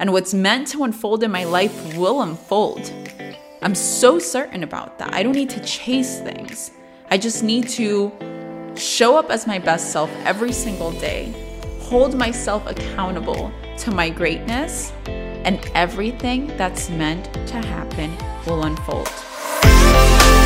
And what's meant to unfold in my life will unfold. I'm so certain about that. I don't need to chase things. I just need to show up as my best self every single day, hold myself accountable to my greatness, and everything that's meant to happen will unfold.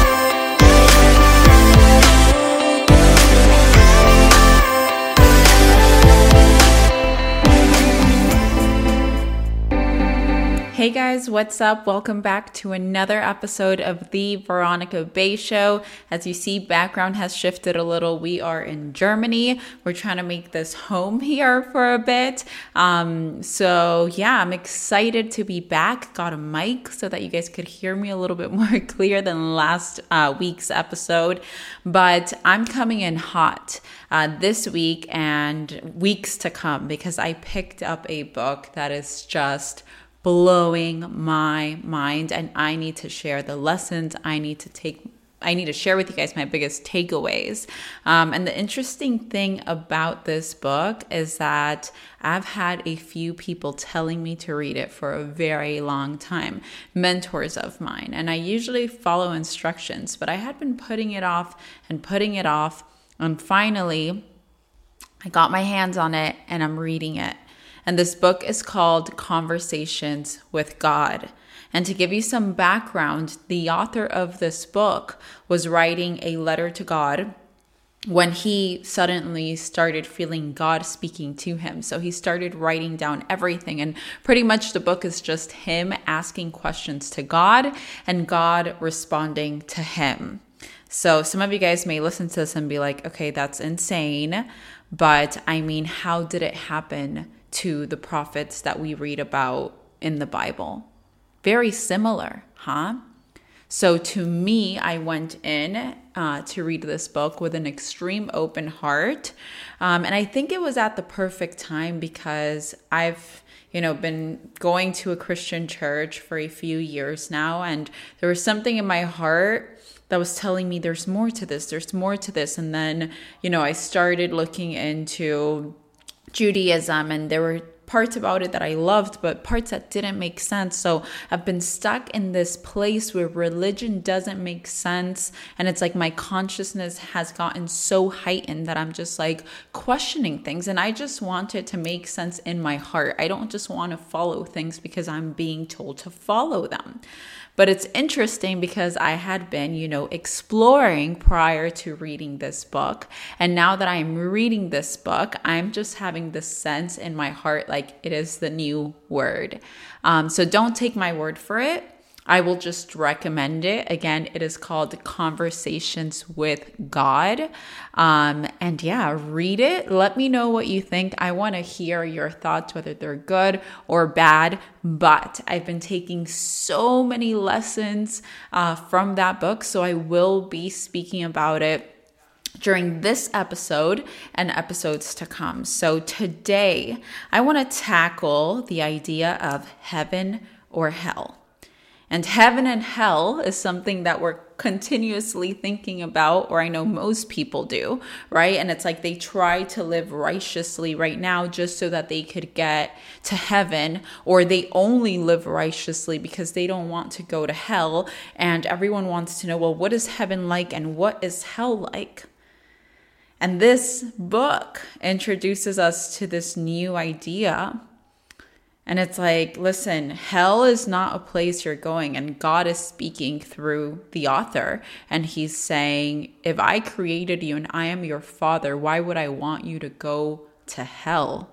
Hey guys, what's up? Welcome back to another episode of the Veronica Bay Show. As you see, background has shifted a little. We are in Germany. We're trying to make this home here for a bit. Um, so yeah, I'm excited to be back. Got a mic so that you guys could hear me a little bit more clear than last uh, week's episode. But I'm coming in hot uh, this week and weeks to come because I picked up a book that is just blowing my mind and I need to share the lessons I need to take I need to share with you guys my biggest takeaways. Um, and the interesting thing about this book is that I've had a few people telling me to read it for a very long time, mentors of mine. And I usually follow instructions, but I had been putting it off and putting it off. And finally, I got my hands on it and I'm reading it. And this book is called Conversations with God. And to give you some background, the author of this book was writing a letter to God when he suddenly started feeling God speaking to him. So he started writing down everything. And pretty much the book is just him asking questions to God and God responding to him. So some of you guys may listen to this and be like, okay, that's insane. But I mean, how did it happen to the prophets that we read about in the Bible. Very similar, huh? So to me, I went in uh, to read this book with an extreme open heart. Um, and I think it was at the perfect time because I've you know been going to a christian church for a few years now and there was something in my heart that was telling me there's more to this there's more to this and then you know i started looking into Judaism, and there were parts about it that I loved, but parts that didn't make sense. So I've been stuck in this place where religion doesn't make sense. And it's like my consciousness has gotten so heightened that I'm just like questioning things. And I just want it to make sense in my heart. I don't just want to follow things because I'm being told to follow them. But it's interesting because I had been, you know, exploring prior to reading this book. And now that I'm reading this book, I'm just having this sense in my heart like it is the new word. Um, so don't take my word for it. I will just recommend it. Again, it is called Conversations with God. Um, and yeah, read it. Let me know what you think. I want to hear your thoughts, whether they're good or bad. But I've been taking so many lessons uh, from that book. So I will be speaking about it during this episode and episodes to come. So today, I want to tackle the idea of heaven or hell. And heaven and hell is something that we're continuously thinking about, or I know most people do, right? And it's like they try to live righteously right now just so that they could get to heaven, or they only live righteously because they don't want to go to hell. And everyone wants to know, well, what is heaven like and what is hell like? And this book introduces us to this new idea and it's like, listen, hell is not a place you're going. And God is speaking through the author. And he's saying, if I created you and I am your father, why would I want you to go to hell?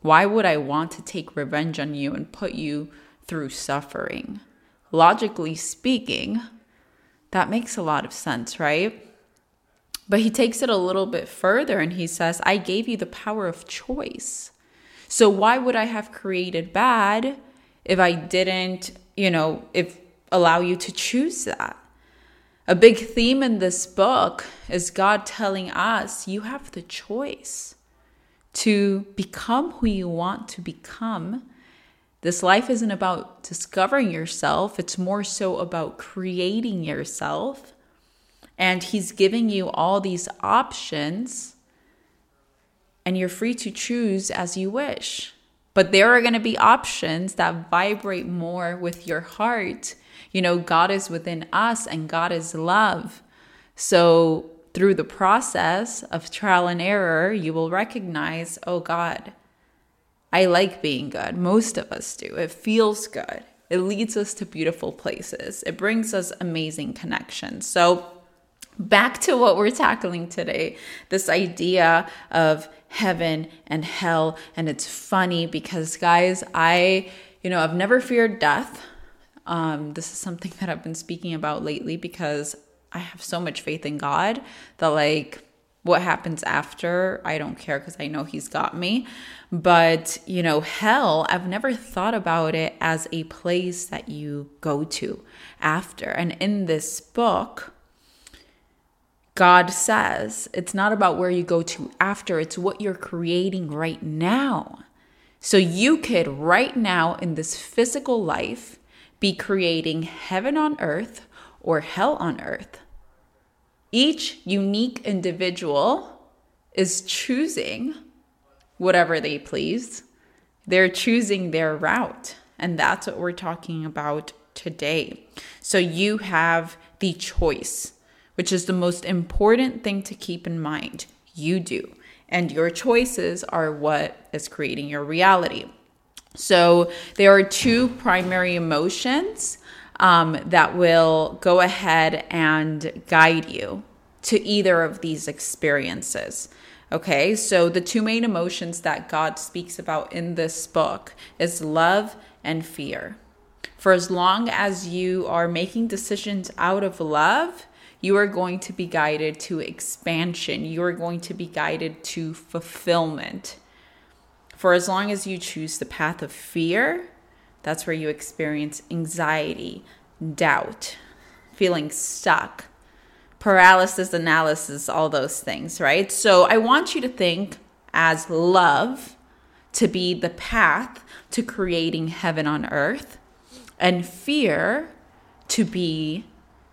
Why would I want to take revenge on you and put you through suffering? Logically speaking, that makes a lot of sense, right? But he takes it a little bit further and he says, I gave you the power of choice. So why would I have created bad if I didn't, you know, if allow you to choose that? A big theme in this book is God telling us you have the choice to become who you want to become. This life isn't about discovering yourself, it's more so about creating yourself. And He's giving you all these options and you're free to choose as you wish. But there are going to be options that vibrate more with your heart. You know, God is within us and God is love. So, through the process of trial and error, you will recognize, oh God, I like being good. Most of us do. It feels good. It leads us to beautiful places. It brings us amazing connections. So, back to what we're tackling today this idea of heaven and hell. And it's funny because, guys, I, you know, I've never feared death. Um, this is something that I've been speaking about lately because I have so much faith in God that, like, what happens after, I don't care because I know He's got me. But, you know, hell, I've never thought about it as a place that you go to after. And in this book, God says it's not about where you go to after, it's what you're creating right now. So you could, right now in this physical life, be creating heaven on earth or hell on earth. Each unique individual is choosing whatever they please. They're choosing their route. And that's what we're talking about today. So you have the choice which is the most important thing to keep in mind. You do. And your choices are what is creating your reality. So there are two primary emotions um, that will go ahead and guide you to either of these experiences. Okay, so the two main emotions that God speaks about in this book is love and fear. For as long as you are making decisions out of love, you are going to be guided to expansion. You are going to be guided to fulfillment. For as long as you choose the path of fear, that's where you experience anxiety, doubt, feeling stuck, paralysis analysis, all those things, right? So I want you to think as love to be the path to creating heaven on earth, and fear to be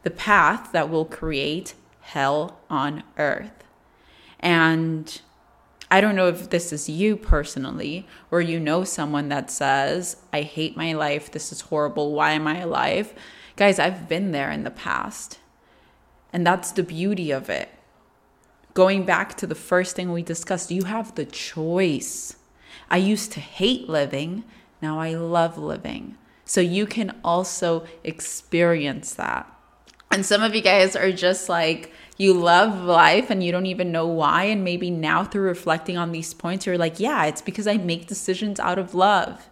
the path that will create hell on earth. And I don't know if this is you personally, or you know someone that says, I hate my life. This is horrible. Why am I alive? Guys, I've been there in the past. And that's the beauty of it. Going back to the first thing we discussed, you have the choice. I used to hate living, now I love living. So you can also experience that. And some of you guys are just like, you love life and you don't even know why. And maybe now through reflecting on these points, you're like, yeah, it's because I make decisions out of love.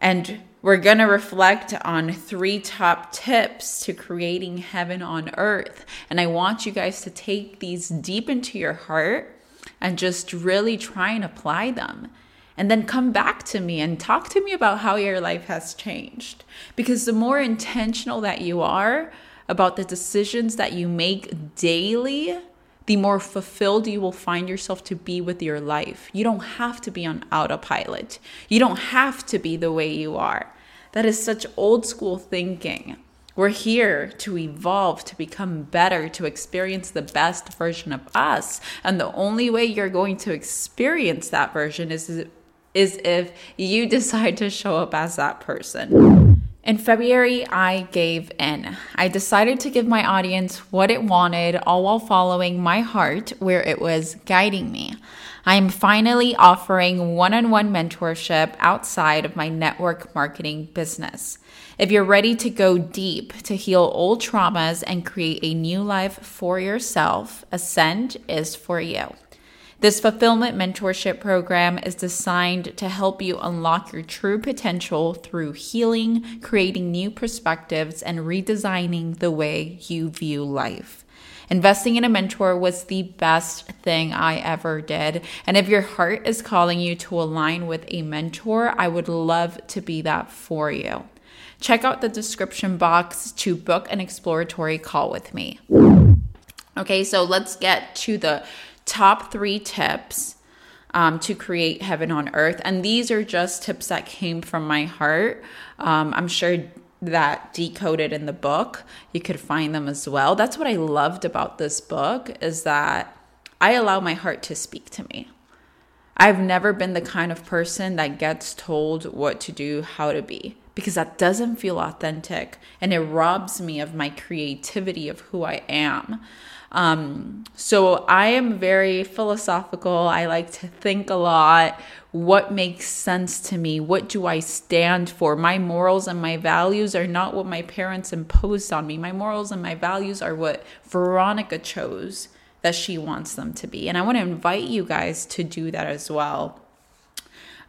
And we're going to reflect on three top tips to creating heaven on earth. And I want you guys to take these deep into your heart and just really try and apply them and then come back to me and talk to me about how your life has changed. Because the more intentional that you are about the decisions that you make daily, the more fulfilled you will find yourself to be with your life. You don't have to be on autopilot, you don't have to be the way you are. That is such old school thinking. We're here to evolve, to become better, to experience the best version of us. And the only way you're going to experience that version is is if you decide to show up as that person. In February, I gave in. I decided to give my audience what it wanted, all while following my heart where it was guiding me. I am finally offering one on one mentorship outside of my network marketing business. If you're ready to go deep to heal old traumas and create a new life for yourself, Ascend is for you. This fulfillment mentorship program is designed to help you unlock your true potential through healing, creating new perspectives, and redesigning the way you view life. Investing in a mentor was the best thing I ever did. And if your heart is calling you to align with a mentor, I would love to be that for you. Check out the description box to book an exploratory call with me. Okay, so let's get to the top three tips um, to create heaven on earth. And these are just tips that came from my heart. Um, I'm sure that decoded in the book you could find them as well that's what i loved about this book is that i allow my heart to speak to me I've never been the kind of person that gets told what to do, how to be, because that doesn't feel authentic and it robs me of my creativity of who I am. Um, so I am very philosophical. I like to think a lot. What makes sense to me? What do I stand for? My morals and my values are not what my parents imposed on me. My morals and my values are what Veronica chose that she wants them to be. And I want to invite you guys to do that as well.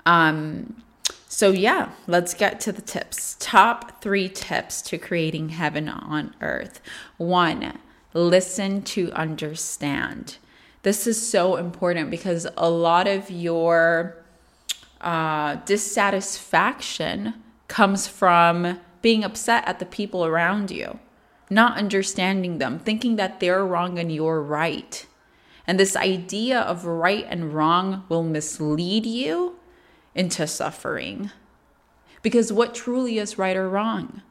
Um, so, yeah, let's get to the tips. Top three tips to creating heaven on earth. One, listen to understand. This is so important because a lot of your uh, dissatisfaction comes from being upset at the people around you, not understanding them, thinking that they're wrong and you're right. And this idea of right and wrong will mislead you into suffering. Because what truly is right or wrong?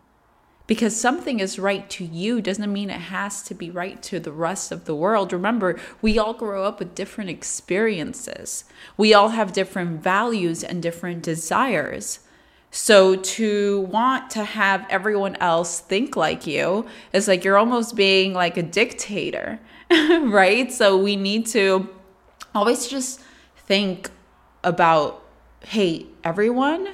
Because something is right to you doesn't mean it has to be right to the rest of the world. Remember, we all grow up with different experiences, we all have different values and different desires. So to want to have everyone else think like you is like you're almost being like a dictator, right? So we need to always just think about hey, everyone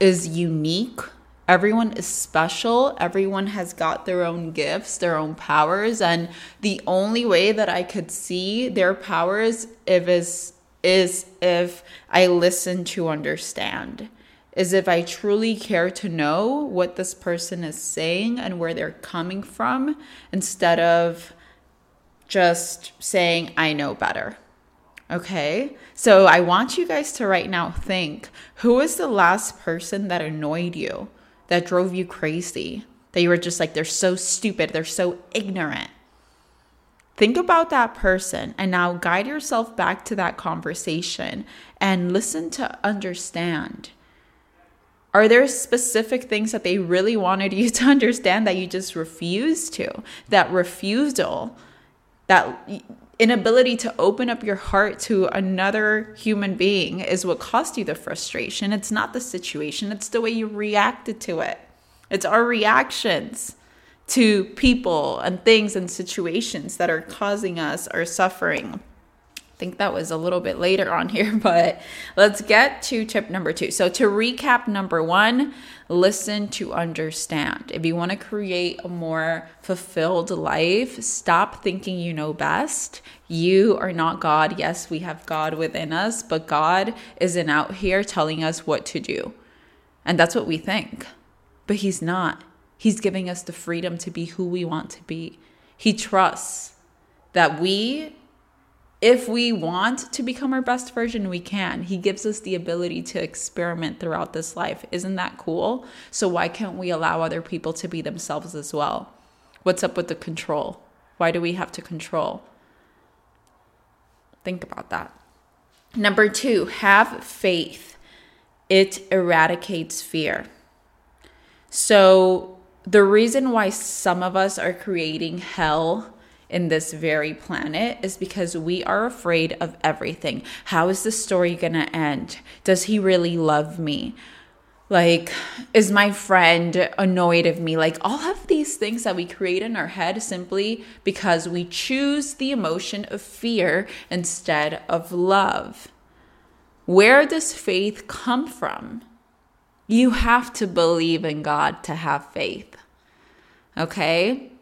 is unique everyone is special everyone has got their own gifts their own powers and the only way that i could see their powers if is is if i listen to understand is if i truly care to know what this person is saying and where they're coming from instead of just saying i know better Okay. So I want you guys to right now think who is the last person that annoyed you? That drove you crazy, that you were just like, they're so stupid, they're so ignorant. Think about that person and now guide yourself back to that conversation and listen to understand. Are there specific things that they really wanted you to understand that you just refused to? That refusal, that inability to open up your heart to another human being is what caused you the frustration. It's not the situation, it's the way you reacted to it. It's our reactions to people and things and situations that are causing us our suffering. I think that was a little bit later on here, but let's get to tip number two. So, to recap, number one, listen to understand. If you want to create a more fulfilled life, stop thinking you know best. You are not God. Yes, we have God within us, but God isn't out here telling us what to do. And that's what we think. But He's not. He's giving us the freedom to be who we want to be. He trusts that we if we want to become our best version, we can. He gives us the ability to experiment throughout this life. Isn't that cool? So, why can't we allow other people to be themselves as well? What's up with the control? Why do we have to control? Think about that. Number two, have faith. It eradicates fear. So, the reason why some of us are creating hell in this very planet is because we are afraid of everything. How is the story going to end? Does he really love me? Like, is my friend annoyed of me? Like, all of these things that we create in our head simply because we choose the emotion of fear instead of love. Where does faith come from? You have to believe in God to have faith. Okay?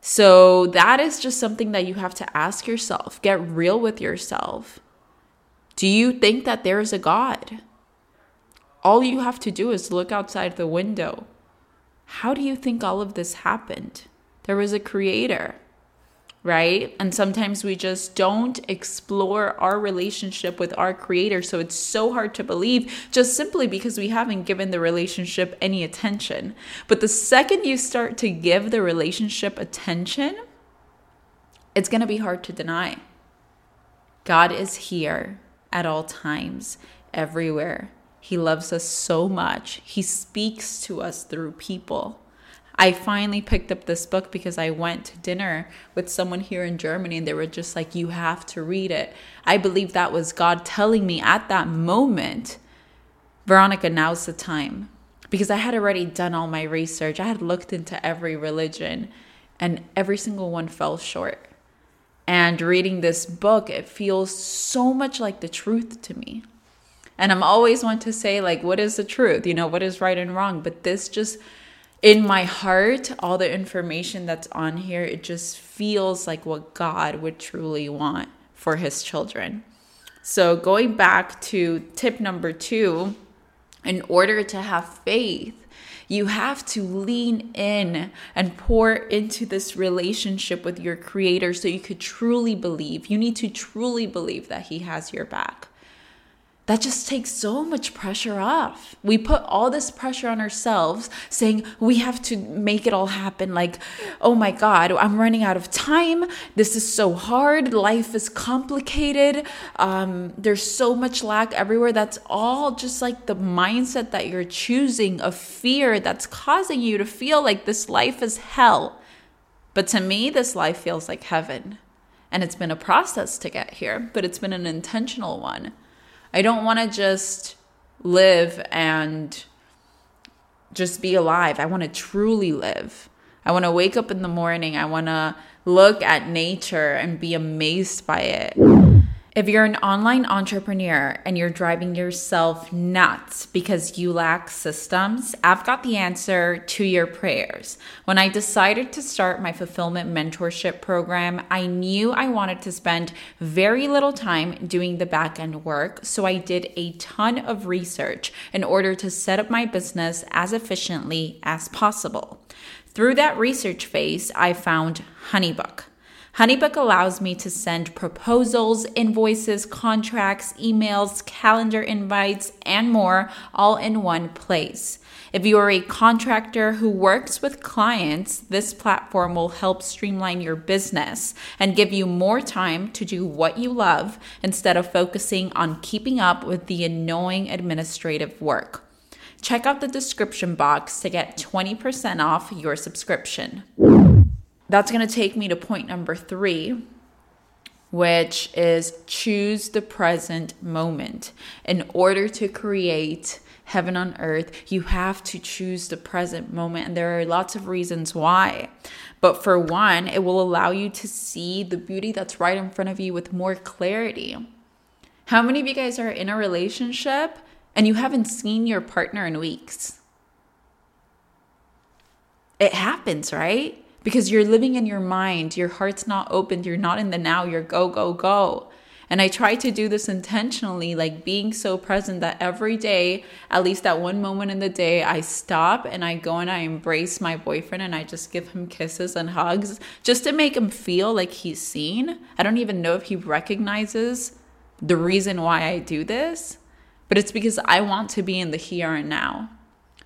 So that is just something that you have to ask yourself. Get real with yourself. Do you think that there is a God? All you have to do is look outside the window. How do you think all of this happened? There was a creator right? And sometimes we just don't explore our relationship with our creator. So it's so hard to believe just simply because we haven't given the relationship any attention. But the second you start to give the relationship attention, it's going to be hard to deny. God is here at all times, everywhere. He loves us so much. He speaks to us through people. I finally picked up this book because I went to dinner with someone here in Germany and they were just like, You have to read it. I believe that was God telling me at that moment, Veronica, now's the time. Because I had already done all my research, I had looked into every religion and every single one fell short. And reading this book, it feels so much like the truth to me. And I'm always want to say, like, what is the truth? You know, what is right and wrong? But this just, in my heart, all the information that's on here, it just feels like what God would truly want for his children. So, going back to tip number two, in order to have faith, you have to lean in and pour into this relationship with your creator so you could truly believe. You need to truly believe that he has your back that just takes so much pressure off. We put all this pressure on ourselves saying we have to make it all happen. Like, oh my God, I'm running out of time. This is so hard. Life is complicated. Um, there's so much lack everywhere. That's all just like the mindset that you're choosing of fear that's causing you to feel like this life is hell. But to me, this life feels like heaven. And it's been a process to get here, but it's been an intentional one. I don't want to just live and just be alive. I want to truly live. I want to wake up in the morning. I want to look at nature and be amazed by it. If you're an online entrepreneur and you're driving yourself nuts because you lack systems, I've got the answer to your prayers. When I decided to start my fulfillment mentorship program, I knew I wanted to spend very little time doing the back end work, so I did a ton of research in order to set up my business as efficiently as possible. Through that research phase, I found Honeybook. Honeybook allows me to send proposals, invoices, contracts, emails, calendar invites, and more all in one place. If you are a contractor who works with clients, this platform will help streamline your business and give you more time to do what you love instead of focusing on keeping up with the annoying administrative work. Check out the description box to get 20% off your subscription that's going to take me to point number three, which is choose the present moment. In order to create heaven on earth, you have to choose the present moment. And there are lots of reasons why. But for one, it will allow you to see the beauty that's right in front of you with more clarity. How many of you guys are in a relationship and you haven't seen your partner in weeks? It happens, right? Because you're living in your mind. Your heart's not open. You're not in the now. You're go, go, go. And I try to do this intentionally, like being so present that every day, at least at one moment in the day, I stop and I go and I embrace my boyfriend and I just give him kisses and hugs just to make him feel like he's seen. I don't even know if he recognizes the reason why I do this, but it's because I want to be in the here and now.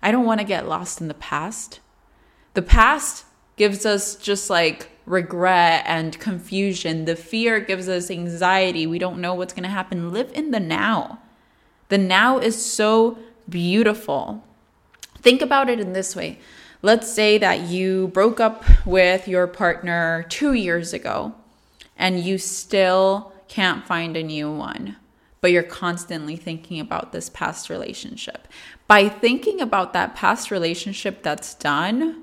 I don't want to get lost in the past. The past gives us just like regret and confusion. The fear gives us anxiety. We don't know what's going to happen. Live in the now. The now is so beautiful. Think about it in this way. Let's say that you broke up with your partner two years ago and you still can't find a new one, but you're constantly thinking about this past relationship. By thinking about that past relationship that's done,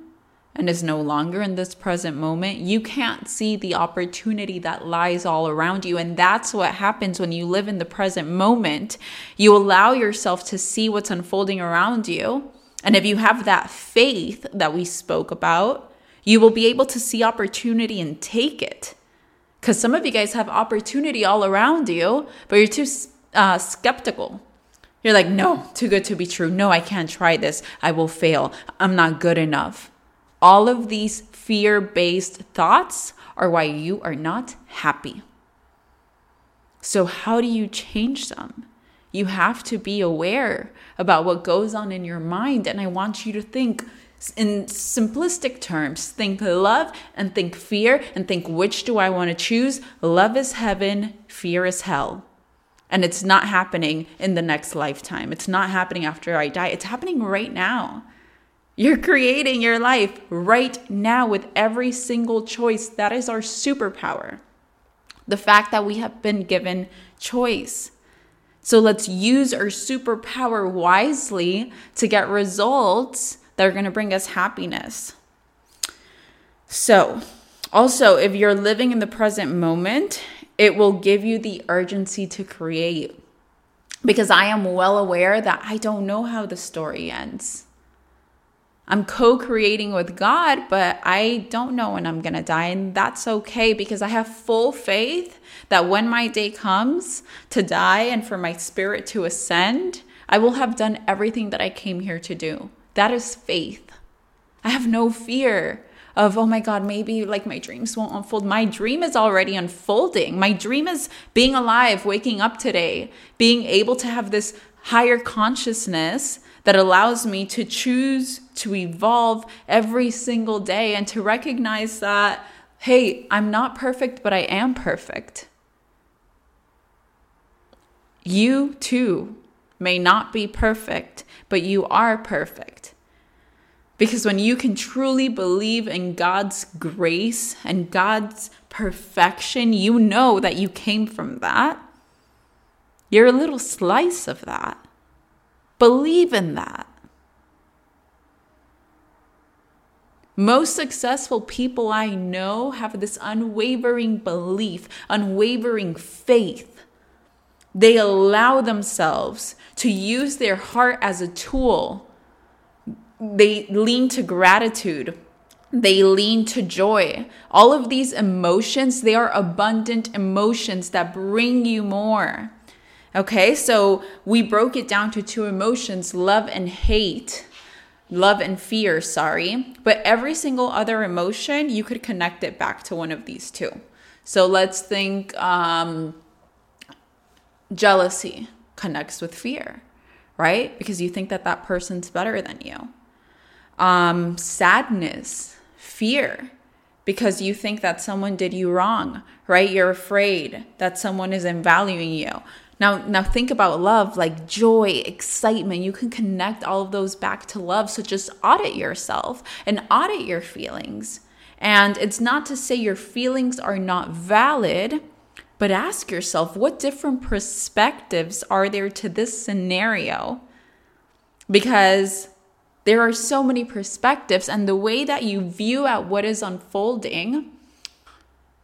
and is no longer in this present moment, you can't see the opportunity that lies all around you. And that's what happens when you live in the present moment. You allow yourself to see what's unfolding around you. And if you have that faith that we spoke about, you will be able to see opportunity and take it. Because some of you guys have opportunity all around you, but you're too uh, skeptical. You're like, no, too good to be true. No, I can't try this. I will fail. I'm not good enough. All of these fear based thoughts are why you are not happy. So, how do you change them? You have to be aware about what goes on in your mind. And I want you to think in simplistic terms think love and think fear and think which do I want to choose? Love is heaven, fear is hell. And it's not happening in the next lifetime. It's not happening after I die. It's happening right now. You're creating your life right now with every single choice. That is our superpower. The fact that we have been given choice. So let's use our superpower wisely to get results that are going to bring us happiness. So, also, if you're living in the present moment, it will give you the urgency to create. Because I am well aware that I don't know how the story ends. I'm co creating with God, but I don't know when I'm going to die. And that's okay because I have full faith that when my day comes to die and for my spirit to ascend, I will have done everything that I came here to do. That is faith. I have no fear of, oh my God, maybe like my dreams won't unfold. My dream is already unfolding. My dream is being alive, waking up today, being able to have this higher consciousness that allows me to choose to evolve every single day and to recognize that, hey, I'm not perfect, but I am perfect. You too may not be perfect, but you are perfect. Because when you can truly believe in God's grace and God's perfection, you know that you came from that. You're a little slice of that. Believe in that. Most successful people I know have this unwavering belief, unwavering faith. They allow themselves to use their heart as a tool. They lean to gratitude. They lean to joy. All of these emotions, they are abundant emotions that bring you more. Okay, so we broke it down to two emotions love and hate, love and fear, sorry. But every single other emotion, you could connect it back to one of these two. So let's think um, jealousy connects with fear, right? Because you think that that person's better than you. Um, sadness, fear, because you think that someone did you wrong, right? You're afraid that someone isn't valuing you. Now, now think about love, like joy, excitement. You can connect all of those back to love. So just audit yourself and audit your feelings. And it's not to say your feelings are not valid, but ask yourself what different perspectives are there to this scenario? Because there are so many perspectives, and the way that you view at what is unfolding,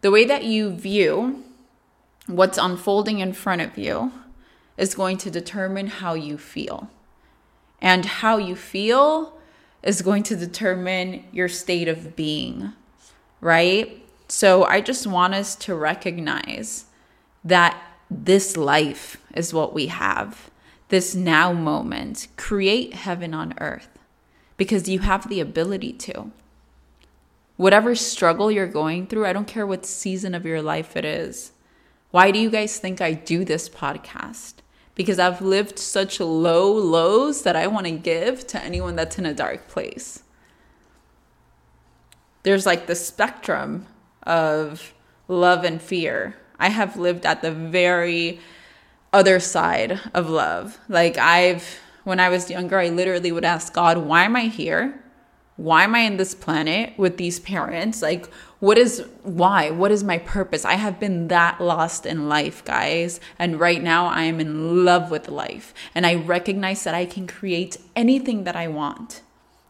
the way that you view what's unfolding in front of you is going to determine how you feel. And how you feel is going to determine your state of being, right? So I just want us to recognize that this life is what we have, this now moment. Create heaven on earth because you have the ability to. Whatever struggle you're going through, I don't care what season of your life it is why do you guys think I do this podcast? Because I've lived such low lows that I want to give to anyone that's in a dark place. There's like the spectrum of love and fear. I have lived at the very other side of love. Like I've when I was younger, I literally would ask God, why am I here? Why am I in this planet with these parents? Like, what is why? What is my purpose? I have been that lost in life, guys. And right now I am in love with life. And I recognize that I can create anything that I want.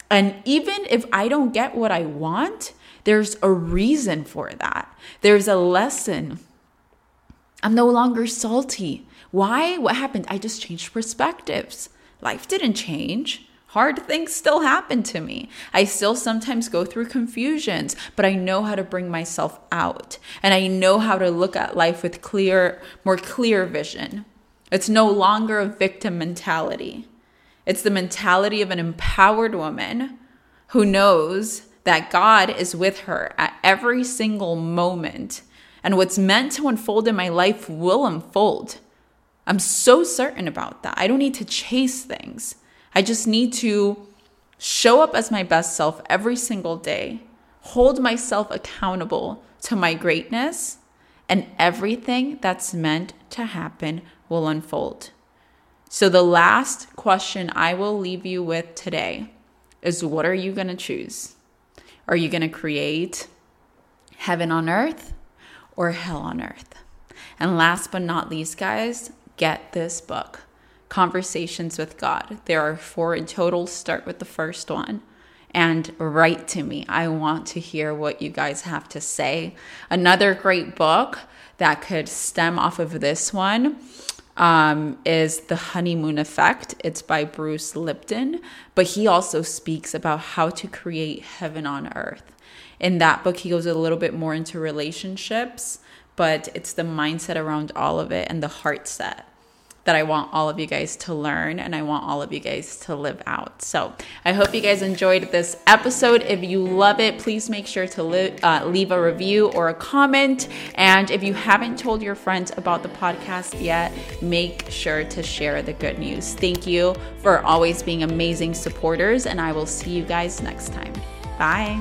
And even if I don't get what I want, there's a reason for that. There's a lesson. I'm no longer salty. Why? What happened? I just changed perspectives. Life didn't change. Hard things still happen to me. I still sometimes go through confusions, but I know how to bring myself out. And I know how to look at life with clear, more clear vision. It's no longer a victim mentality. It's the mentality of an empowered woman who knows that God is with her at every single moment. And what's meant to unfold in my life will unfold. I'm so certain about that. I don't need to chase things. I just need to show up as my best self every single day, hold myself accountable to my greatness, and everything that's meant to happen will unfold. So, the last question I will leave you with today is what are you going to choose? Are you going to create heaven on earth or hell on earth? And last but not least, guys, get this book, Conversations with God. There are four in total. Start with the first one and write to me. I want to hear what you guys have to say. Another great book that could stem off of this one um, is The Honeymoon Effect. It's by Bruce Lipton, but he also speaks about how to create heaven on earth. In that book, he goes a little bit more into relationships, but it's the mindset around all of it and the heart set that I want all of you guys to learn and I want all of you guys to live out. So I hope you guys enjoyed this episode. If you love it, please make sure to li- uh, leave a review or a comment. And if you haven't told your friends about the podcast yet, make sure to share the good news. Thank you for always being amazing supporters, and I will see you guys next time. Bye.